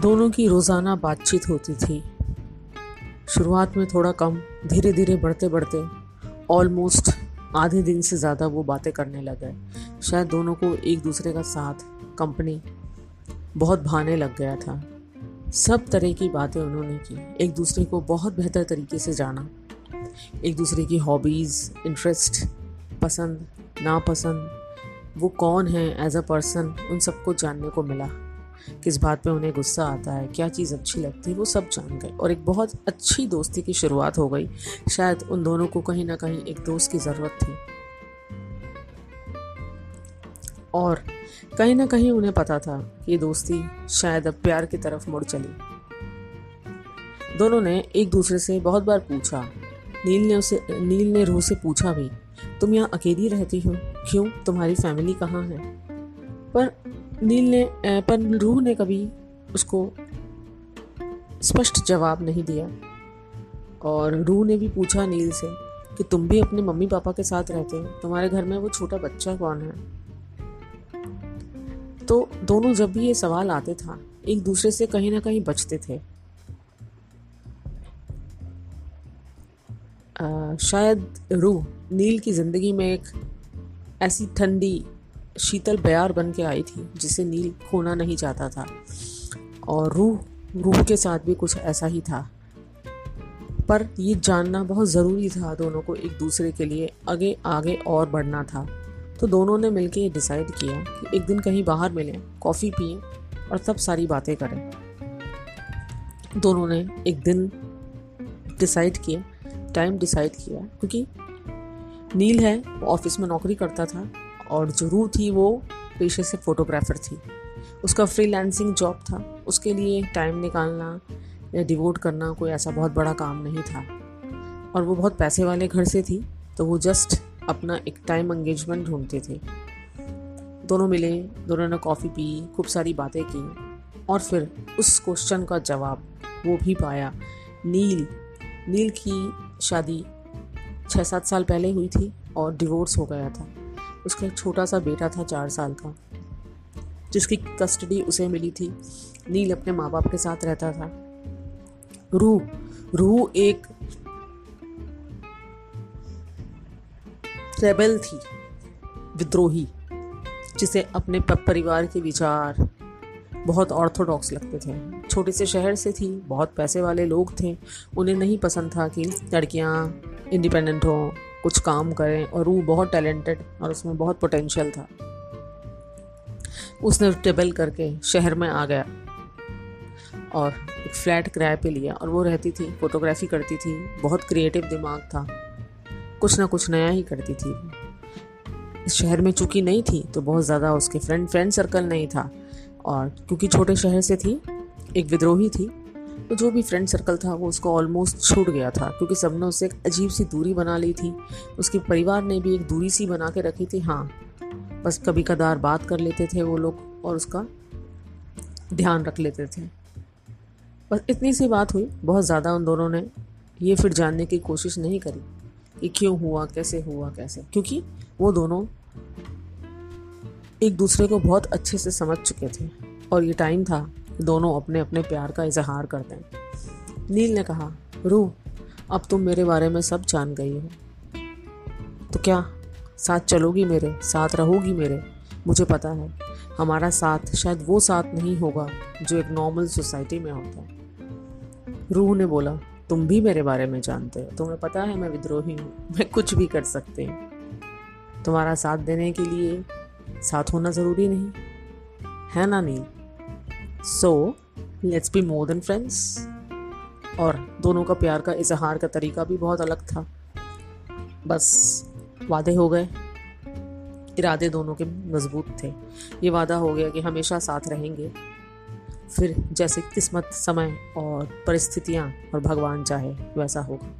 दोनों की रोज़ाना बातचीत होती थी। शुरुआत में थोड़ा कम धीरे धीरे बढ़ते बढ़ते ऑलमोस्ट आधे दिन से ज़्यादा वो बातें करने लगे शायद दोनों को एक दूसरे का साथ कंपनी बहुत भाने लग गया था। सब तरह की बातें उन्होंने की। एक दूसरे को बहुत बेहतर तरीके से जाना। एक दूसरे की हॉबीज़ इंटरेस्ट पसंद, नापसंद, वो कौन है एज अ पर्सन उन सबको जानने को मिला। किस बात पे उन्हें गुस्सा आता है, क्या चीज़ अच्छी लगती है, वो सब जान गए। और एक बहुत अच्छी दोस्ती की शुरुआत हो गई। शायद उन दोनों को कहीं ना कहीं एक दोस्त की ज़रूरत थी। और कहीं ना कहीं उन्हें पता था कि दोस्ती शायद अब प्यार की तरफ़ मुड़ चली। दोनों ने एक दूसरे से बहुत बार पूछा। नील ने उसे, नील ने रूह से पूछा भी, तुम यहाँ अकेली रहती हो? क्यों? तुम्हारी फैमिली कहाँ है? पर नील ने पर रूह ने कभी उसको स्पष्ट जवाब नहीं दिया। और रूह ने भी पूछा नील से कि तुम भी अपने मम्मी पापा के साथ रहते हो तुम्हारे घर में वो छोटा बच्चा कौन है? तो दोनों जब भी ये सवाल आते था एक दूसरे से कहीं ना कहीं बचते थे। आ, शायद रूह नील की ज़िंदगी में एक ऐसी ठंडी शीतल बयार बन के आई थी, जिसे नील खोना नहीं चाहता था। और रूह रूह के साथ भी कुछ ऐसा ही था। पर ये जानना बहुत ज़रूरी था दोनों को एक दूसरे के लिए, आगे आगे और बढ़ना था। तो दोनों ने मिलकर ये डिसाइड किया कि एक दिन कहीं बाहर मिलें कॉफ़ी पिए और तब सारी बातें करें। दोनों ने एक दिन डिसाइड किया टाइम डिसाइड किया, क्योंकि नील है, वो ऑफ़िस में नौकरी करता था और जो रू थी वो पेशे से फ़ोटोग्राफ़र थी। उसका फ्रीलांसिंग जॉब था। उसके लिए टाइम निकालना या डिवोट करना कोई ऐसा बहुत बड़ा काम नहीं था। और वो बहुत पैसे वाले घर से थी तो वो जस्ट अपना एक टाइम एंगेजमेंट ढूंढते थे। दोनों मिले, दोनों ने कॉफ़ी पी, खूब सारी बातें की और फिर उस क्वेश्चन का जवाब वो भी पाया। नील नील की शादी छः सात साल पहले हुई थी और डिवोर्स हो गया था। उसका एक छोटा सा बेटा था, चार साल का, जिसकी कस्टडी उसे मिली थी। नील अपने माँ बाप के साथ रहता था। रूह रूह एक रेबल थी, विद्रोही, जिसे अपने परिवार के विचार बहुत ऑर्थोडॉक्स लगते थे। छोटे से शहर से थी, बहुत पैसे वाले लोग थे, उन्हें नहीं पसंद था कि लड़कियाँ इंडिपेंडेंट हों। कुछ काम करें और वो बहुत टैलेंटेड और उसमें बहुत पोटेंशियल था। उसने टेबल करके शहर में आ गया और एक फ्लैट किराए पे लिया और वो रहती थी फोटोग्राफी करती थी, बहुत क्रिएटिव दिमाग था। कुछ ना कुछ नया ही करती थी। इस शहर में चूँकि नहीं थी तो बहुत ज़्यादा उसके फ्रेंड फ्रेंड सर्कल नहीं था। और क्योंकि छोटे शहर से थी, एक विद्रोही थी तो जो भी फ्रेंड सर्कल था, वो उसको ऑलमोस्ट छूट गया था, क्योंकि सबने उससे एक अजीब सी दूरी बना ली थी। उसके परिवार ने भी एक दूरी सी बना के रखी थी हाँ। बस कभी कदार बात कर लेते थे वो लोग और उसका ध्यान रख लेते थे। बस इतनी सी बात हुई, बहुत ज़्यादा उन दोनों ने ये फिर जानने की कोशिश नहीं करी कि क्यों हुआ, कैसे हुआ, कैसे। क्योंकि वो दोनों एक दूसरे को बहुत अच्छे से समझ चुके थे और ये टाइम था दोनों अपने अपने प्यार का इजहार कर दें नील ने कहा, रू, अब तुम मेरे बारे में सब जान गई हो। तो क्या साथ चलोगी मेरे? साथ रहोगी मेरे? मुझे पता है, हमारा साथ शायद वो साथ नहीं होगा जो एक नॉर्मल सोसाइटी में होता है। रूह ने बोला, तुम भी मेरे बारे में जानते हो। तुम्हें पता है मैं विद्रोही हूँ। मैं कुछ भी कर सकती हूँ। तुम्हारा साथ देने के लिए साथ होना ज़रूरी नहीं। है ना Neel? So let's be more than friends और दोनों का प्यार का इजहार का तरीका भी बहुत अलग था। बस, वादे हो गए। इरादे दोनों के मज़बूत थे। ये वादा हो गया कि हमेशा साथ रहेंगे। फिर जैसे किस्मत, समय और परिस्थितियाँ और भगवान चाहे, वैसा होगा।